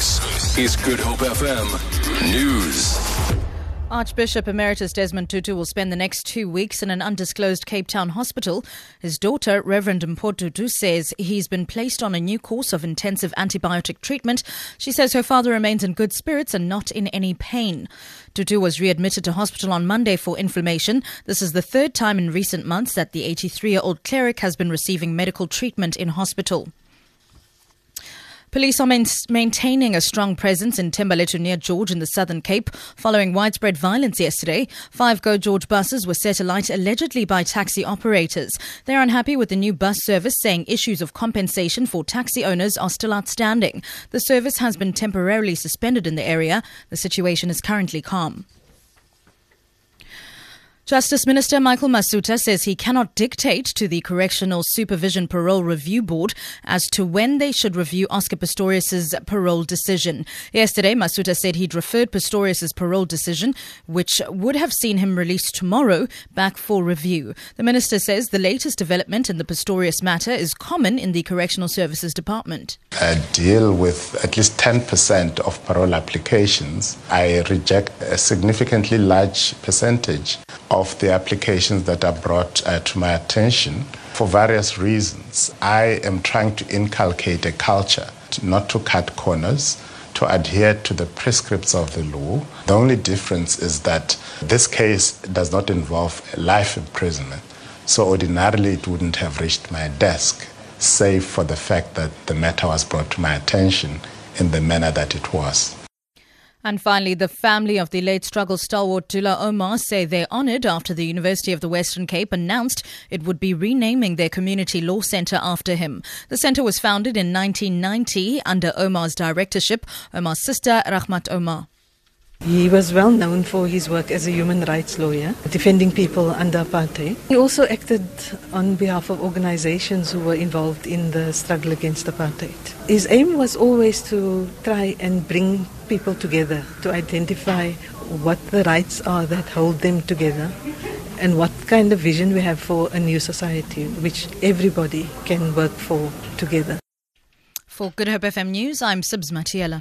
This is Good Hope FM News. Archbishop Emeritus Desmond Tutu will spend the next two weeks in an undisclosed Cape Town hospital. His daughter, Reverend Mpho Tutu, says he's been placed on a new course of intensive antibiotic treatment. She says her father remains in good spirits and not in any pain. Tutu was readmitted to hospital on Monday for inflammation. This is the third time in recent months that the 83 year old cleric has been receiving medical treatment in hospital. Police are main- maintaining a strong presence in Thembalethu near George in the Southern Cape following widespread violence yesterday. Five Go George buses were set alight allegedly by taxi operators. They're unhappy with the new bus service, saying issues of compensation for taxi owners are still outstanding. The service has been temporarily suspended in the area. The situation is currently calm. Justice Minister Michael Masutha says he cannot dictate to the Correctional Supervision Parole Review Board as to when they should review Oscar Pistorius' parole decision. Yesterday, Masutha said he'd referred Pistorius' parole decision, which would have seen him released tomorrow, back for review. The minister says the latest development in the Pistorius matter is common in the Correctional Services Department. I deal with at least 10% of parole applications. I reject a significantly large percentage of the applications that are brought uh, to my attention for various reasons. I am trying to inculcate a culture not to cut corners, to adhere to the prescripts of the law. The only difference is that this case does not involve life imprisonment. So ordinarily it wouldn't have reached my desk, save for the fact that the matter was brought to my attention in the manner that it was. And finally, the family of the late struggle stalwart Dullah Omar say they're honoured after the University of the Western Cape announced it would be renaming their community law centre after him. The centre was founded in 1990 under Omar's directorship, Omar's sister Rahmat Omar. He was well known for his work as a human rights lawyer, defending people under apartheid. He also acted on behalf of organizations who were involved in the struggle against apartheid. His aim was always to try and bring people together, to identify what the rights are that hold them together and what kind of vision we have for a new society which everybody can work for together. For Good Hope FM News, I'm Sibs Matiela.